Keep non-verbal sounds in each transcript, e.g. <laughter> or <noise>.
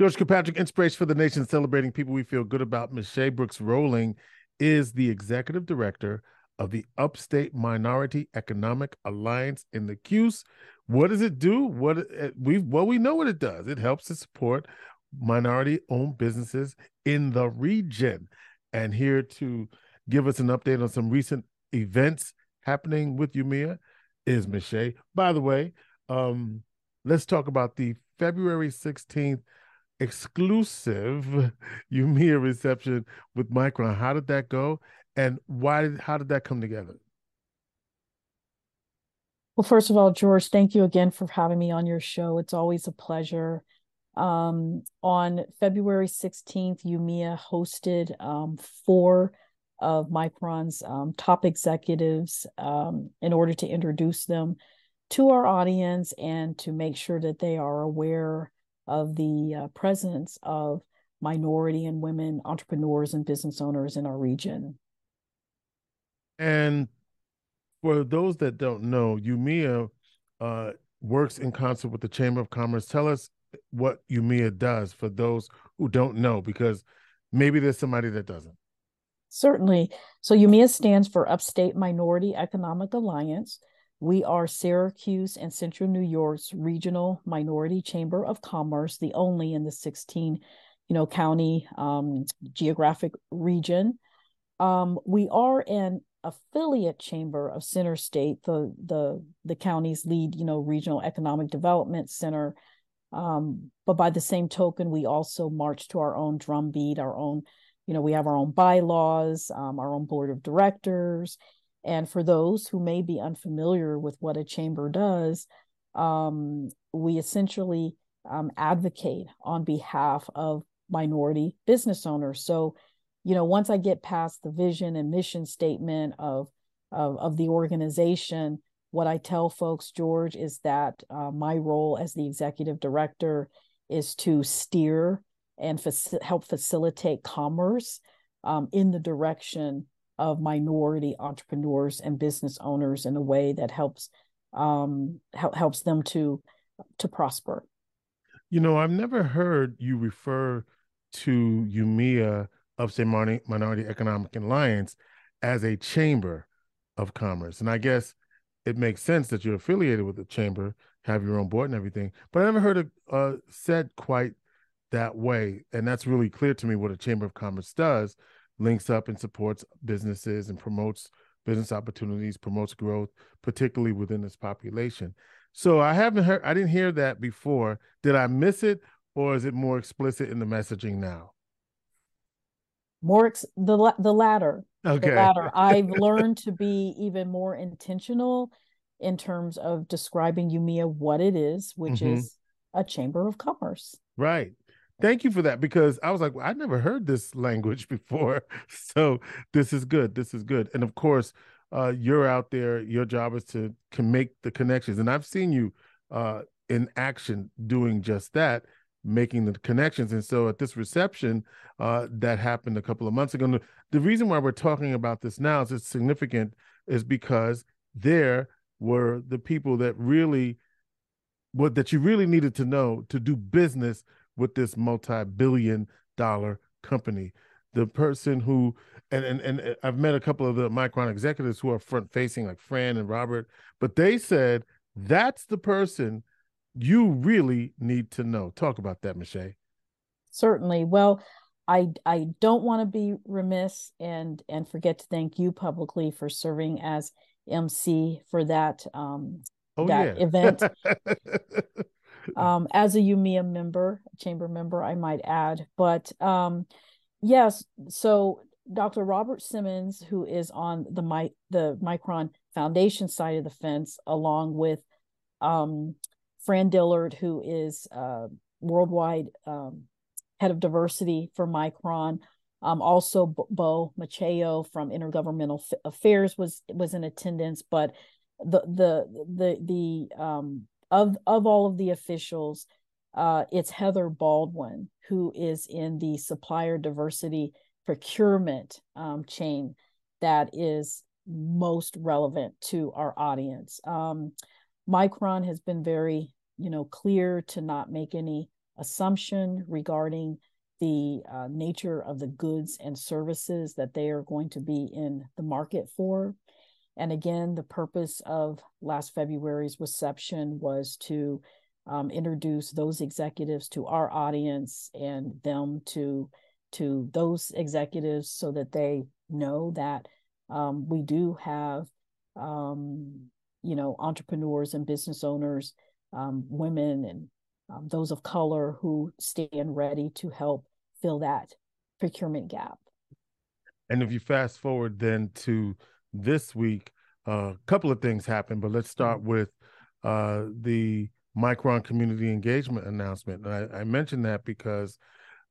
George Kirkpatrick, inspiration for the nation, celebrating people we feel good about. Me'Shae Brooks Rolling is the executive director of the Upstate Minority Economic Alliance in the CUSE. What does it do? What uh, we well we know what it does. It helps to support minority-owned businesses in the region. And here to give us an update on some recent events happening with UMEA is Me'Shae. By the way, um, let's talk about the February 16th exclusive <laughs> UMEA reception with Micron. How did that go? And why did how did that come together? Well, first of all, George, thank you again for having me on your show. It's always a pleasure. Um, on February 16th, UMEA hosted um, four of Micron's um, top executives um, in order to introduce them to our audience and to make sure that they are aware of the uh, presence of minority and women entrepreneurs and business owners in our region. And for those that don't know, UMEA uh, works in concert with the Chamber of Commerce. Tell us what UMEA does for those who don't know, because maybe there's somebody that doesn't. Certainly. So UMEA stands for Upstate Minority Economic Alliance. We are Syracuse and Central New York's regional minority chamber of commerce, the only in the 16, you know, county um, geographic region. Um, we are an affiliate chamber of Center State, the the the county's lead, you know, regional economic development center. Um, but by the same token, we also march to our own drumbeat, our own, you know, we have our own bylaws, um, our own board of directors, and for those who may be unfamiliar with what a chamber does, um, we essentially um, advocate on behalf of minority business owners. So, you know, once I get past the vision and mission statement of of, of the organization, what I tell folks, George, is that uh, my role as the executive director is to steer and faci- help facilitate commerce um, in the direction of minority entrepreneurs and business owners in a way that helps um, helps them to to prosper. You know, I've never heard you refer to UMEA Upstate Minority Economic Alliance as a chamber of commerce, and I guess it makes sense that you're affiliated with the chamber, have your own board and everything. But I never heard it uh, said quite that way, and that's really clear to me what a chamber of commerce does links up and supports businesses and promotes business opportunities, promotes growth, particularly within this population. So I haven't heard, I didn't hear that before. Did I miss it, or is it more explicit in the messaging now? More ex- the the latter. Okay. The latter. I've <laughs> learned to be even more intentional in terms of describing UMEA what it is, which mm-hmm. is a chamber of commerce. Right. Thank you for that because I was like, well, I never heard this language <laughs> before. So this is good. This is good. And of course, uh, you're out there. Your job is to can make the connections, and I've seen you uh, in action doing just that, making the connections. And so at this reception uh, that happened a couple of months ago, the reason why we're talking about this now is it's significant is because there were the people that really what that you really needed to know to do business with this multi-billion dollar company. The person who and, and and I've met a couple of the Micron executives who are front facing like Fran and Robert but they said that's the person you really need to know. Talk about that Me'Shae. Certainly. Well I I don't want to be remiss and and forget to thank you publicly for serving as MC for that um oh, that yeah. event <laughs> um, as a UMEA member, chamber member, I might add. But um, yes, so Dr. Robert Simmons, who is on the My, the Micron Foundation side of the fence, along with um, Fran Dillard, who is uh, worldwide um, head of diversity for Micron. Um, also, Bo Macheo from Intergovernmental Affairs was was in attendance, but the the the the um, of of all of the officials, uh, it's Heather Baldwin who is in the supplier diversity procurement um, chain that is most relevant to our audience. Um, Micron has been very, you know, clear to not make any assumption regarding the uh, nature of the goods and services that they are going to be in the market for. And again, the purpose of last February's reception was to um, introduce those executives to our audience and them to to those executives so that they know that um, we do have um, you know entrepreneurs and business owners um, women and um, those of color who stand ready to help fill that procurement gap. And if you fast forward then to this week a uh, couple of things happened but let's start mm-hmm. with uh, the micron community engagement announcement and i, I mentioned that because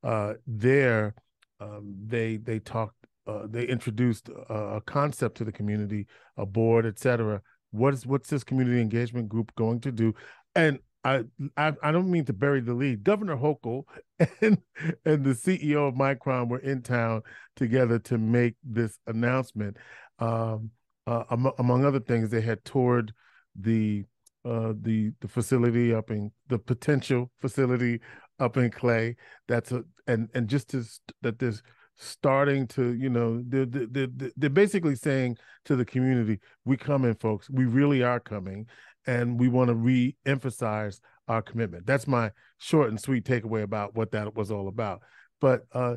uh, there um, they they talked uh, they introduced a, a, concept to the community, a board, etc. What is what's this community engagement group going to do? And I, I, I don't mean to bury the lead. Governor Hochul <laughs> and and the CEO of Micron were in town together to make this announcement. Um, uh, among, other things, they had toured the uh, the the facility up in the potential facility up in Clay. That's a and and just to, that there's starting to you know they're, they're, they're basically saying to the community we coming folks. We really are coming and we want to re-emphasize our commitment. That's my short and sweet takeaway about what that was all about. But uh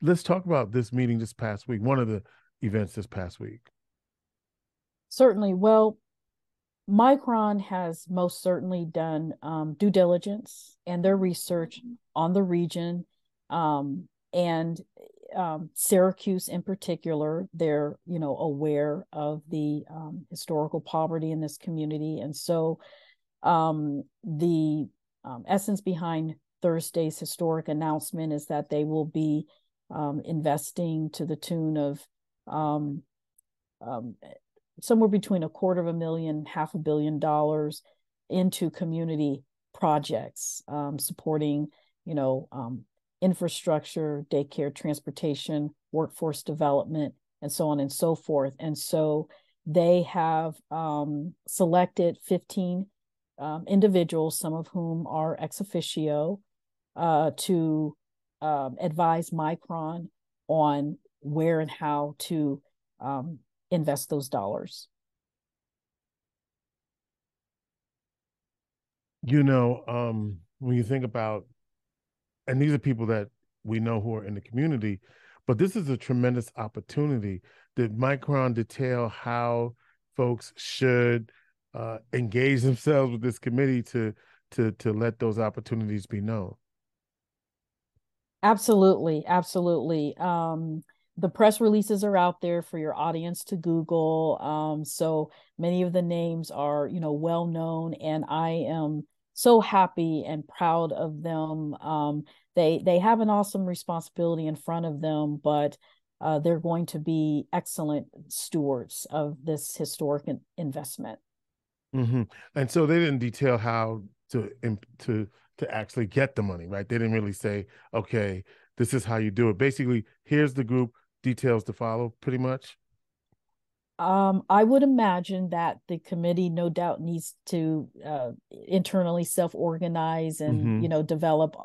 let's talk about this meeting this past week. One of the events this past week? Certainly. Well micron has most certainly done um, due diligence and their research on the region um, and um, Syracuse in particular, they're you know aware of the um, historical poverty in this community, and so um, the um, essence behind Thursday's historic announcement is that they will be investing to the tune of um, somewhere between a quarter of a million, half a billion dollars into community projects supporting you know infrastructure, daycare, transportation, workforce development, and so on and so forth. And so they have um, selected 15 um, individuals, some of whom are ex officio, uh, to um, advise Micron on where and how to um, invest those dollars. You know, um, when you think about and these are people that we know who are in the community, but this is a tremendous opportunity. Did Micron detail how folks should uh, engage themselves with this committee to to to let those opportunities be known? Absolutely, absolutely. Um, the press releases are out there for your audience to Google. Um, so many of the names are, you know, well known, and I am so happy and proud of them. Um, they they have an awesome responsibility in front of them, but uh, they're going to be excellent stewards of this historic in- investment. Mm-hmm. And so they didn't detail how to to to actually get the money, right? They didn't really say, okay, this is how you do it. Basically, here's the group details to follow, pretty much. Um, I would imagine that the committee, no doubt, needs to uh, internally self-organize and mm-hmm. you know develop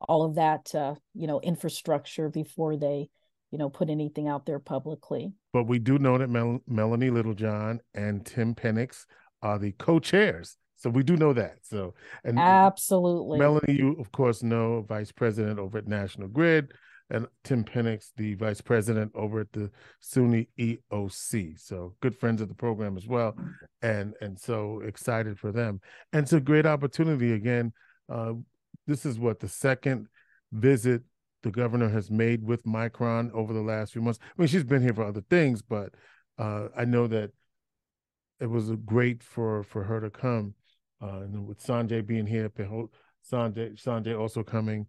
all of that uh, you know infrastructure before they you know put anything out there publicly. But we do know that Mel- Melanie Littlejohn and Tim Penix are the co-chairs, so we do know that. So and absolutely, Melanie, you of course know, vice president over at National Grid and Tim Penix, the vice president over at the SUNY EOC. So good friends of the program as well, and and so excited for them. And it's a great opportunity again. Uh, this is what the second visit the governor has made with Micron over the last few months. I mean, she's been here for other things, but uh, I know that it was great for for her to come. Uh, and with Sanjay being here, Sanjay Sanjay also coming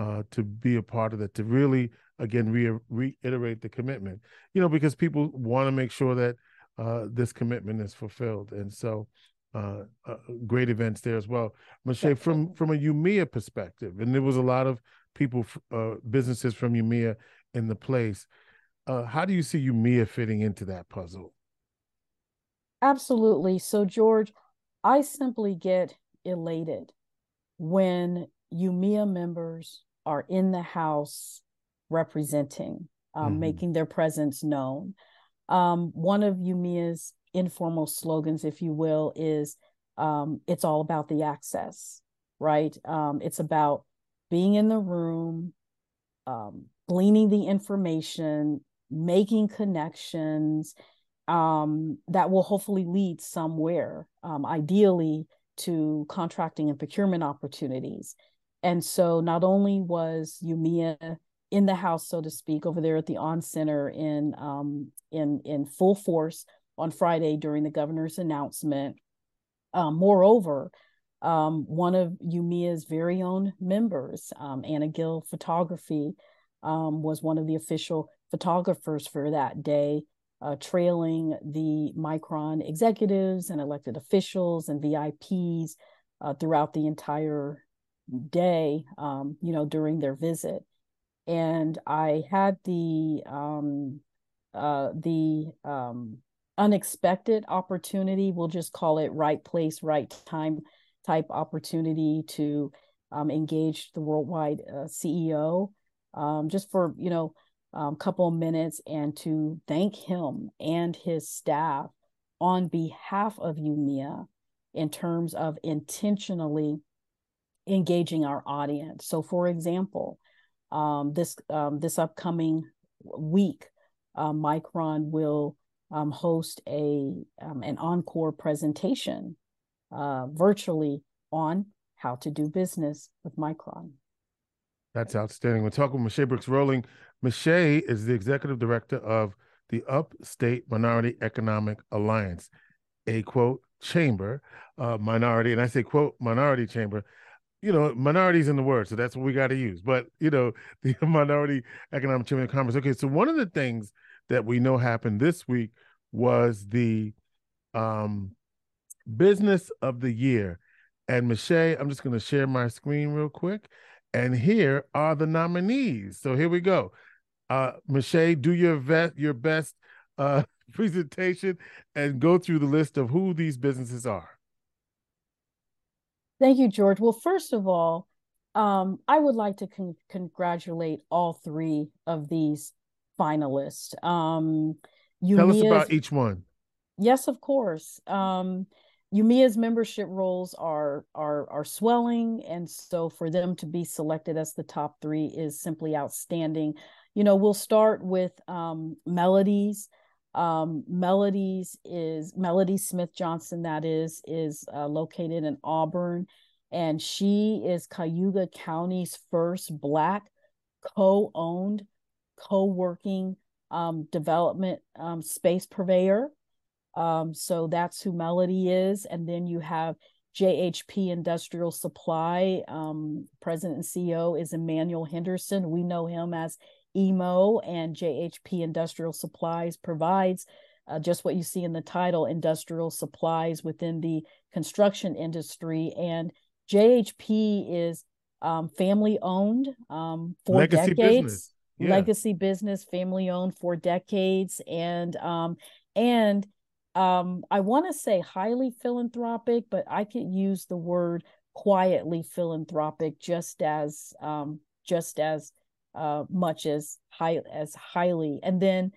uh, to be a part of that, to really again re- reiterate the commitment. You know, because people want to make sure that uh, this commitment is fulfilled, and so uh, uh, great events there as well. Me'Shae, from from a UMEA perspective, and there was a lot of people, uh, businesses from UMEA in the place. Uh, how do you see UMEA fitting into that puzzle? Absolutely. So, George, I simply get elated when UMEA members are in the House representing, um, mm-hmm. making their presence known. Um, one of UMEA's informal slogans, if you will, is um, it's all about the access, right? Um, it's about being in the room, um, gleaning the information, making connections um, that will hopefully lead somewhere, um, ideally to contracting and procurement opportunities. And so not only was UMEA in the house, so to speak, over there at the On Center in um, in in full force on Friday during the governor's announcement. Um, moreover, um, one of UMEA's very own members, um, Anna Gill Photography, um, was one of the official photographers for that day, uh, trailing the Micron executives and elected officials and VIPs uh, throughout the entire day, um, you know, during their visit. And I had the um, uh, the um, unexpected opportunity, we'll just call it right place, right time type opportunity to um, engage the worldwide uh, CEO um, just for, you know, a um, couple of minutes and to thank him and his staff on behalf of UMEA in terms of intentionally engaging our audience. So, for example, um, this um, this upcoming week, uh, Micron will um, host a um, an encore presentation uh, virtually on how to do business with Micron. That's outstanding. We're talking with Me'Shae Brooks Rolling. Me'Shae is the executive director of the Upstate Minority Economic Alliance, a quote chamber, uh, minority, and I say quote minority chamber. You know, minorities in the word, so that's what we got to use. But you know, <laughs> the Minority Economic Chamber of Commerce. Okay, so one of the things that we know happened this week was the um, business of the year. And Me'Shae, I'm just going to share my screen real quick. And here are the nominees. So here we go. Uh, Me'Shae, do your vet, your best uh, <laughs> presentation and go through the list of who these businesses are. Thank you, George. Well, first of all, um, I would like to con- congratulate all three of these finalists. Um, Tell us about each one. Yes, of course. Um, UMEA's membership rolls are are are swelling, and so for them to be selected as the top three is simply outstanding. You know, we'll start with um, Melodies. Um, Melodies is Melody Smith Johnson. That is is uh, located in Auburn, and she is Cayuga County's first Black co-owned co-working um, development um, space purveyor. Um, so that's who Melody is. And then you have JHP Industrial Supply. Um, President and CEO is Emmanuel Henderson. We know him as EMO, and JHP Industrial Supplies provides uh, just what you see in the title industrial supplies within the construction industry. And JHP is um, family owned um, for Legacy decades. Business yeah. legacy business, family owned for decades, and um, and um, I want to say highly philanthropic, but I could use the word quietly philanthropic just as um, just as uh, much as high as highly. And then,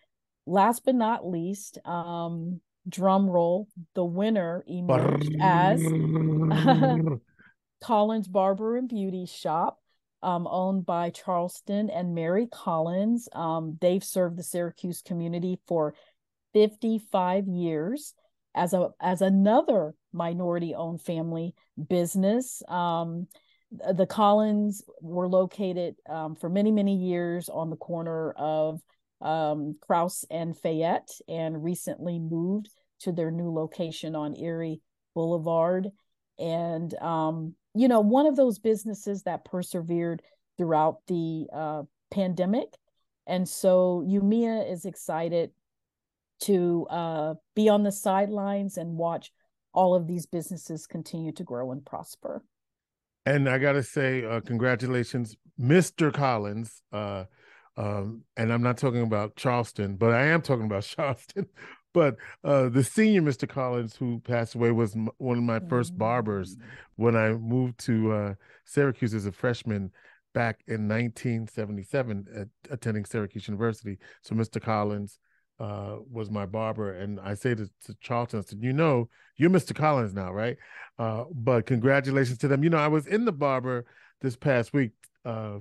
last but not least, um, drum roll, the winner emerged as <laughs> Collins Barber and Beauty Shop um, owned by Charleston and Mary Collins. Um, they've served the Syracuse community for 55 years as a as another minority owned family business. Um, the Collins were located um, for many many years on the corner of um, Crouse and Fayette, and recently moved to their new location on Erie Boulevard. And um, you know, one of those businesses that persevered throughout the uh, pandemic. And so UMEA is excited to uh, be on the sidelines and watch all of these businesses continue to grow and prosper. And I got to say, uh, congratulations, Mr. Collins. Uh, um, and I'm not talking about Charleston, but I am talking about <laughs> Charleston but uh, the senior Mr. Collins, who passed away, was m- one of my first barbers Mm. when I moved to uh, Syracuse as a freshman back in 1977, at, attending Syracuse University. So Mr. Collins uh, was my barber, and I say to, to Charlton, I said, "You know, you're Mr. Collins now, right?" Uh, but congratulations to them. You know, I was in the barber this past week. Uh,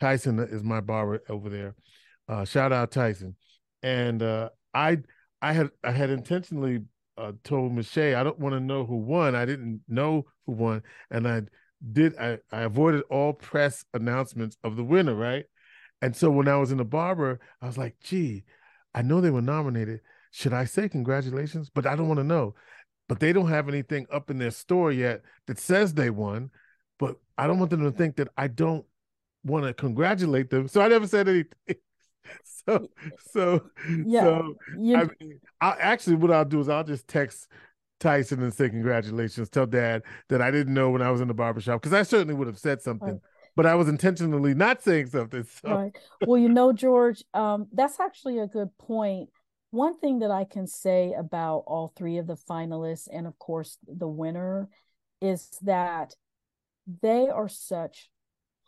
Tyson is my barber over there. Uh, shout out Tyson, and uh, I I had I had intentionally uh, told Me'Shae I don't want to know who won. I didn't know who won, and I did I, I avoided all press announcements of the winner, right? And so when I was in the barber, I was like, gee, I know they were nominated. Should I say congratulations? But I don't want to know. But they don't have anything up in their store yet that says they won. But I don't want them to think that I don't want to congratulate them. So I never said anything. <laughs> So so Yeah, so you, I mean, I actually what I'll do is I'll just text Tyson and say congratulations. Tell Dad that I didn't know when I was in the barbershop because I certainly would have said something, Right. But I was intentionally not saying something. <laughs> So Right. Well, you know, George, um, that's actually a good point. One thing that I can say about all three of the finalists and, of course, the winner is that they are such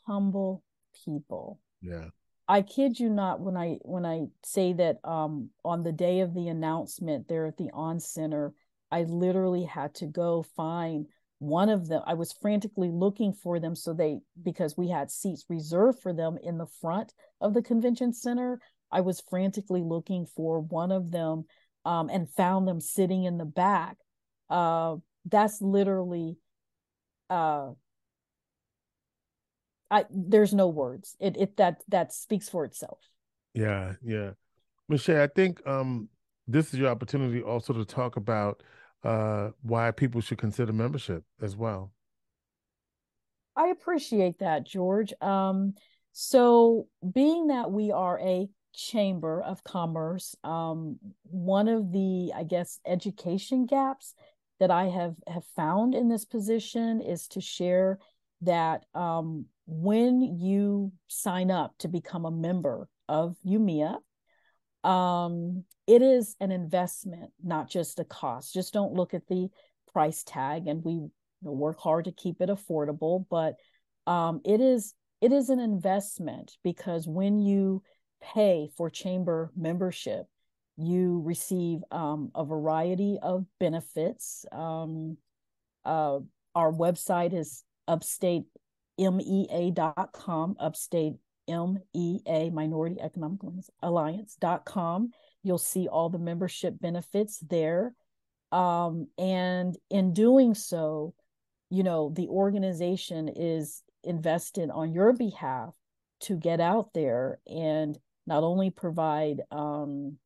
humble people. yeah, I kid you not when I when I say that um, on the day of the announcement there at the On Center, I literally had to go find one of them. I was frantically looking for them so they because we had seats reserved for them in the front of the convention center. I was frantically looking for one of them um, and found them sitting in the back. Uh, that's literally uh, I there's no words. It it that that speaks for itself. yeah, yeah. Me'Shae, I think um this is your opportunity also to talk about uh why people should consider membership as well. I appreciate that, George. Um, so being that we are a chamber of commerce, um, one of the, I guess, education gaps that I have have found in this position is to share that um, when you sign up to become a member of UMEA, um, it is an investment, not just a cost. Just don't look at the price tag, and we work hard to keep it affordable. But um, it is it is an investment because when you pay for chamber membership, you receive um, a variety of benefits. Um, uh, our website is upstatemea.com, upstate MEA, Minority Economic Alliance.com. You'll see all the membership benefits there. Um, and in doing so, you know, the organization is invested on your behalf to get out there and not only provide um,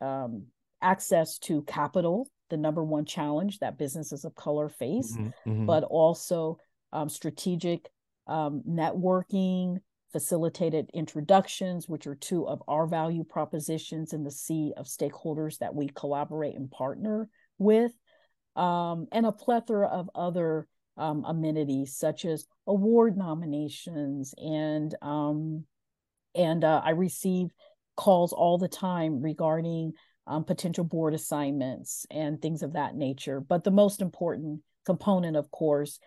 um, access to capital, the number one challenge that businesses of color face, Mhm, mhm. but also um, strategic um, networking, facilitated introductions, which are two of our value propositions in the sea of stakeholders that we collaborate and partner with, um, and a plethora of other um, amenities such as award nominations and um, and uh, I receive calls all the time regarding um, potential board assignments and things of that nature. But the most important component, of course,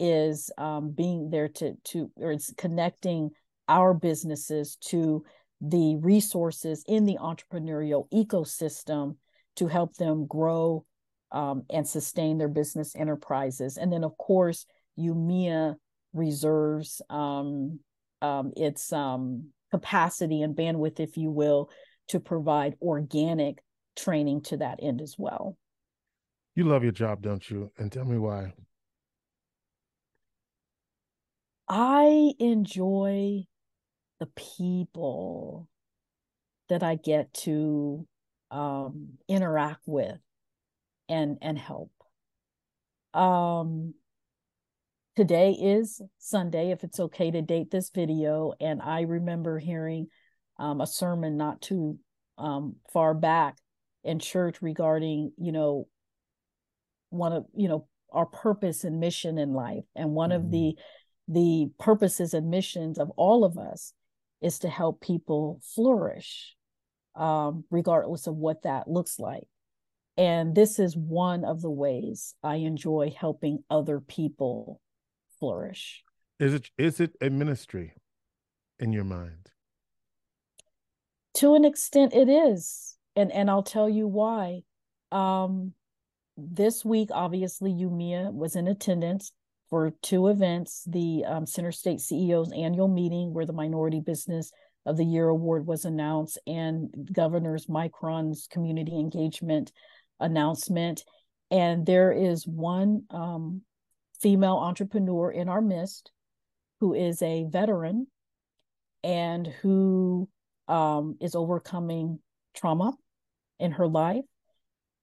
is um, being there to to or it's connecting our businesses to the resources in the entrepreneurial ecosystem to help them grow um, and sustain their business enterprises. And then, of course, UMEA reserves um, um, its um, capacity and bandwidth, if you will, to provide organic training to that end as well. You love your job, don't you? And tell me why. I enjoy the people that I get to um, interact with and and help. Um, today is Sunday, if it's okay to date this video, and I remember hearing um, a sermon not too um, far back in church regarding, you know, one of you know our purpose and mission in life, and one of Mhm. the the purposes and missions of all of us is to help people flourish, um, regardless of what that looks like. And this is one of the ways I enjoy helping other people flourish. Is it is it a ministry in your mind? To an extent it is. And and I'll tell you why. Um this week obviously UMEA was in attendance for two events the um, Center State CEO's annual meeting, where the Minority Business of the Year award was announced, and Governor's Micron's community engagement announcement. And there is one um, female entrepreneur in our midst who is a veteran and who um, is overcoming trauma in her life.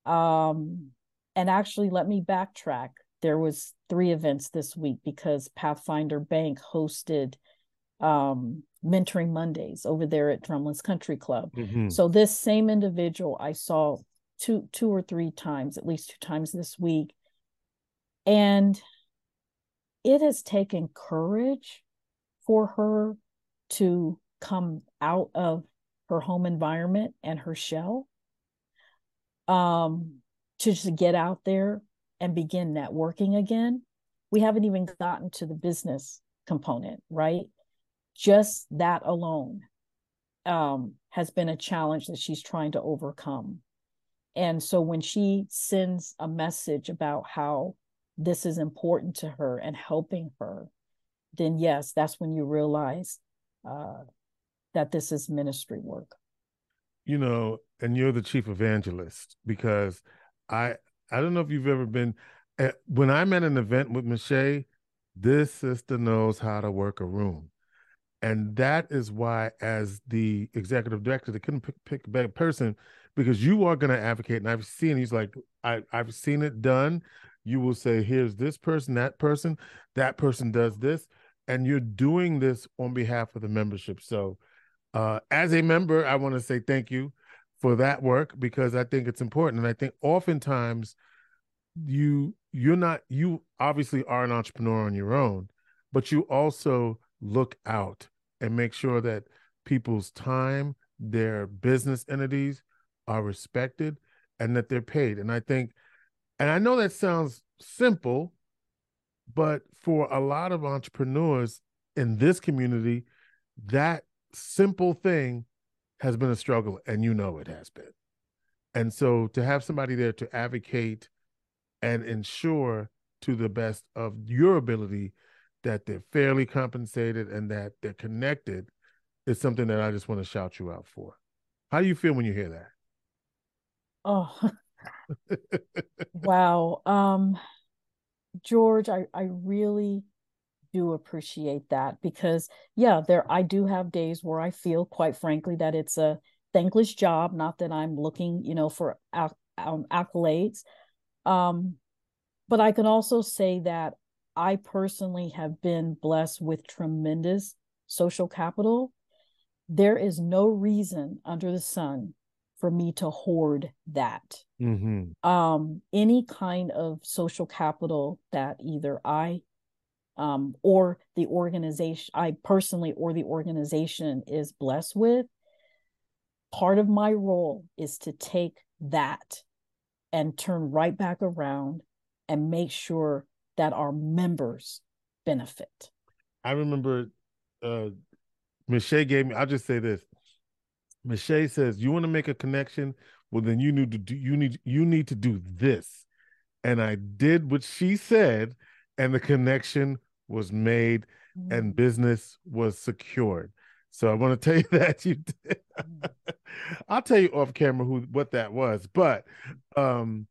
Um, and actually, let me backtrack there was three events this week because Pathfinder Bank hosted um, mentoring Mondays over there at Drumlins Country Club. Mm-hmm. So this same individual I saw two two or three times, at least two times this week. And it has taken courage for her to come out of her home environment and her shell um to just get out there and begin networking again, we haven't even gotten to the business component, right? Just that alone um, has been a challenge that she's trying to overcome. And so when she sends a message about how this is important to her and helping her, then yes, that's when you realize uh, that this is ministry work. You know, and you're the chief evangelist because I I don't know if you've ever been eh, when I'm at an event with Me'Shae, this sister knows how to work a room. And that is why, as the executive director, they couldn't pick, pick a better person because you are going to advocate. And I've seen, he's like, I, I've seen it done. You will say, here's this person, that person, that person does this. And you're doing this on behalf of the membership. So, uh, as a member, I want to say thank you for that work because I think it's important. And I think oftentimes you you're not you obviously are an entrepreneur on your own, but you also look out and make sure that people's time, their business entities are respected and that they're paid. And I think and I know that sounds simple, but for a lot of entrepreneurs in this community, that simple thing has been a struggle, and you know it has been. And so to have somebody there to advocate and ensure to the best of your ability that they're fairly compensated and that they're connected is something that I just want to shout you out for. How do you feel when you hear that? Oh, <laughs> wow. Um, George, I, I really do appreciate that because yeah there i do have days where i feel quite frankly that it's a thankless job not that i'm looking you know for um, accolades. Um, but i can also say that i personally have been blessed with tremendous social capital. There is no reason under the sun for me to hoard that. Mm-hmm. um, any kind of social capital that either i um, or the organization, I personally or the organization is blessed with, part of my role is to take that and turn right back around and make sure that our members benefit. I remember uh Me'Shae gave me, I'll just say this. Me'Shae says, You want to make a connection? Well, then you need to do you need you need to do this. And I did what she said, and the connection was made mm. and business was secured. So I want to tell you <laughs> that you did. Mm. I'll tell you off camera who what that was, but um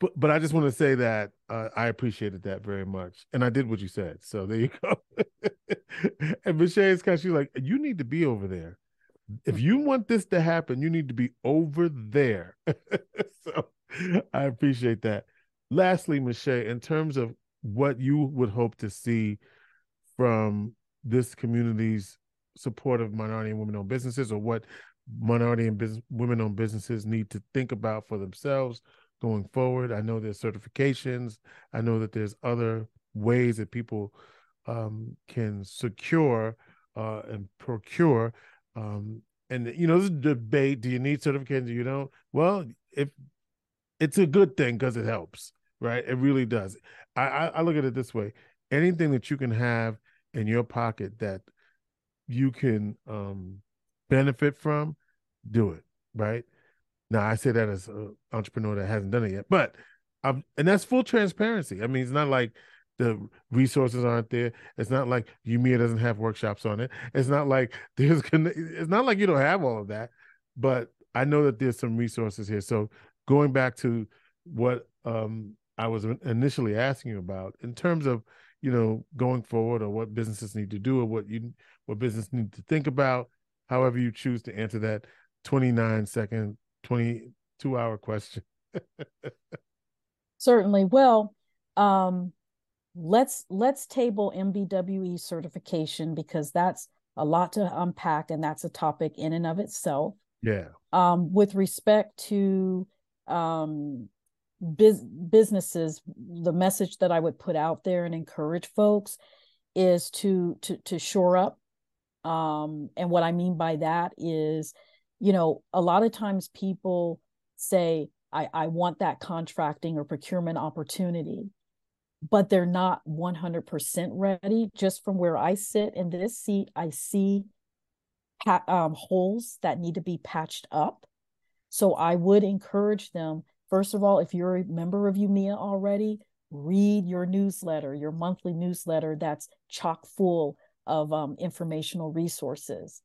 but but I just want to say that uh, I appreciated that very much, and I did what you said. So there you go. <laughs> and Me'Shae's kind of she's like, you need to be over there. If you want this to happen, you need to be over there. <laughs> so I appreciate that. Lastly, Me'Shae, in terms of what you would hope to see from this community's support of minority and women-owned businesses, or what minority and business, women-owned businesses need to think about for themselves going forward. I know there's certifications. I know that there's other ways that people um, can secure uh, and procure. Um, and you know, this debate: Do you need certification? Do you don't? Well, if it's a good thing because it helps, right? It really does. I, I, I look at it this way: anything that you can have in your pocket that you can um, benefit from, do it, right? Now I say that as an entrepreneur that hasn't done it yet, but I'm, and that's full transparency. I mean, it's not like the resources aren't there. It's not like UMEA doesn't have workshops on it. It's not like <laughs> there's it's not like you don't have all of that, but I know that there's some resources here. So going back to what um, I was initially asking you about in terms of you know going forward or what businesses need to do or what you what business need to think about, however you choose to answer that 29 second, 22 hour question. <laughs> Certainly. Well, um, let's let's table MBWE certification because that's a lot to unpack and that's a topic in and of itself. Yeah. Um, with respect to um, biz- businesses, the message that I would put out there and encourage folks is to to to shore up. Um, and what I mean by that is, you know, a lot of times people say, I, I want that contracting or procurement opportunity but they're not 100% ready. Just from where I sit in this seat, I see um, holes that need to be patched up. So I would encourage them, first of all, if you're a member of UMEA already, read your newsletter, your monthly newsletter that's chock full of um, informational resources.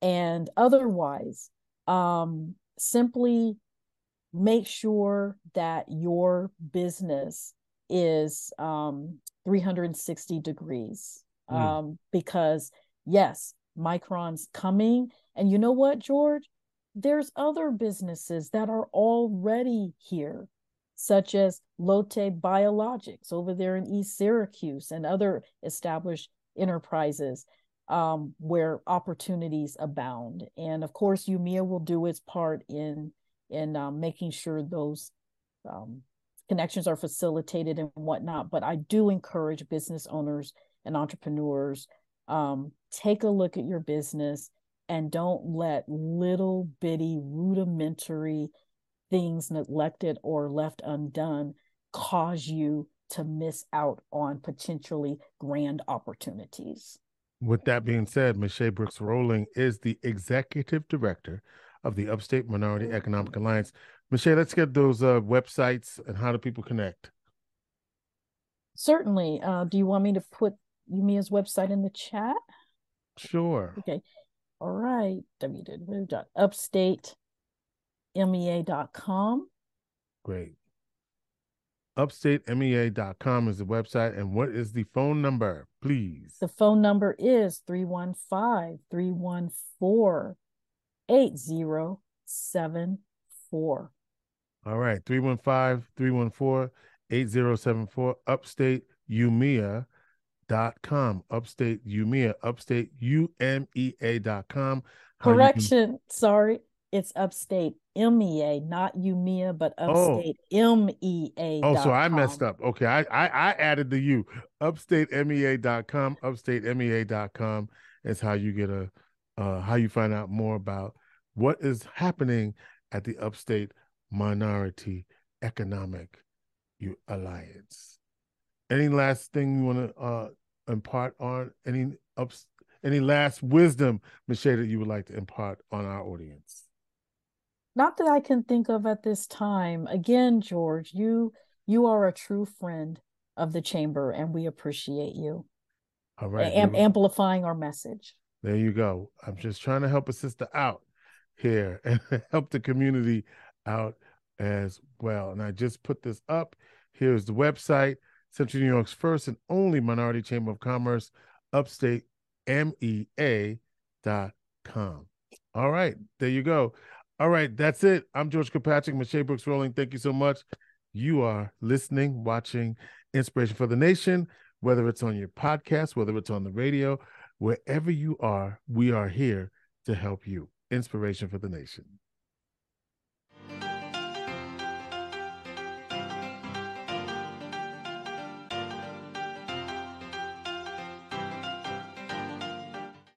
And otherwise, um, simply make sure that your business is um, 360 degrees mm. um, because yes micron's coming and you know what george there's other businesses that are already here such as lotte biologics over there in east syracuse and other established enterprises um, where opportunities abound and of course UMEA will do its part in in um, making sure those um, connections are facilitated and whatnot. But I do encourage business owners and entrepreneurs um, take a look at your business and don't let little bitty rudimentary things neglected or left undone cause you to miss out on potentially grand opportunities. With that being said, Me'Shae Brooks Rolling is the executive director of the Upstate Minority Economic Alliance. Me'Shae, let's get those uh, websites and how do people connect? Certainly. Uh, do you want me to put UMEA's website in the chat? Sure. Okay. All right. www.upstatemea.com. Great. Upstatemea.com is the website. And what is the phone number, please? The phone number is 315 314 8074. All right, 315 314 8074, upstate umia dot com upstate Umea, upstate umea dot com correction can... sorry it's upstate mea not Umea, but oh. upstate oh. mea oh so i messed up okay I, I i added the u upstate mea dot com upstate mea dot com is how you get a uh how you find out more about what is happening at the upstate Minority Economic you Alliance. Any last thing you want to uh, impart on any ups, any last wisdom, Me'Shae, that you would like to impart on our audience? Not that I can think of at this time. Again, George, you you are a true friend of the chamber, and we appreciate you. All right, Am- amplifying our message. There you go. I'm just trying to help a sister out here <laughs> and help the community out as well. And I just put this up. Here's the website Central New York's first and only minority chamber of commerce, upstate mea.com. All right, there you go. All right, that's it. I'm George Kirkpatrick, Me'Shae Brooks Rolling. Thank you so much. You are listening, watching Inspiration for the Nation, whether it's on your podcast, whether it's on the radio, wherever you are, we are here to help you. Inspiration for the Nation.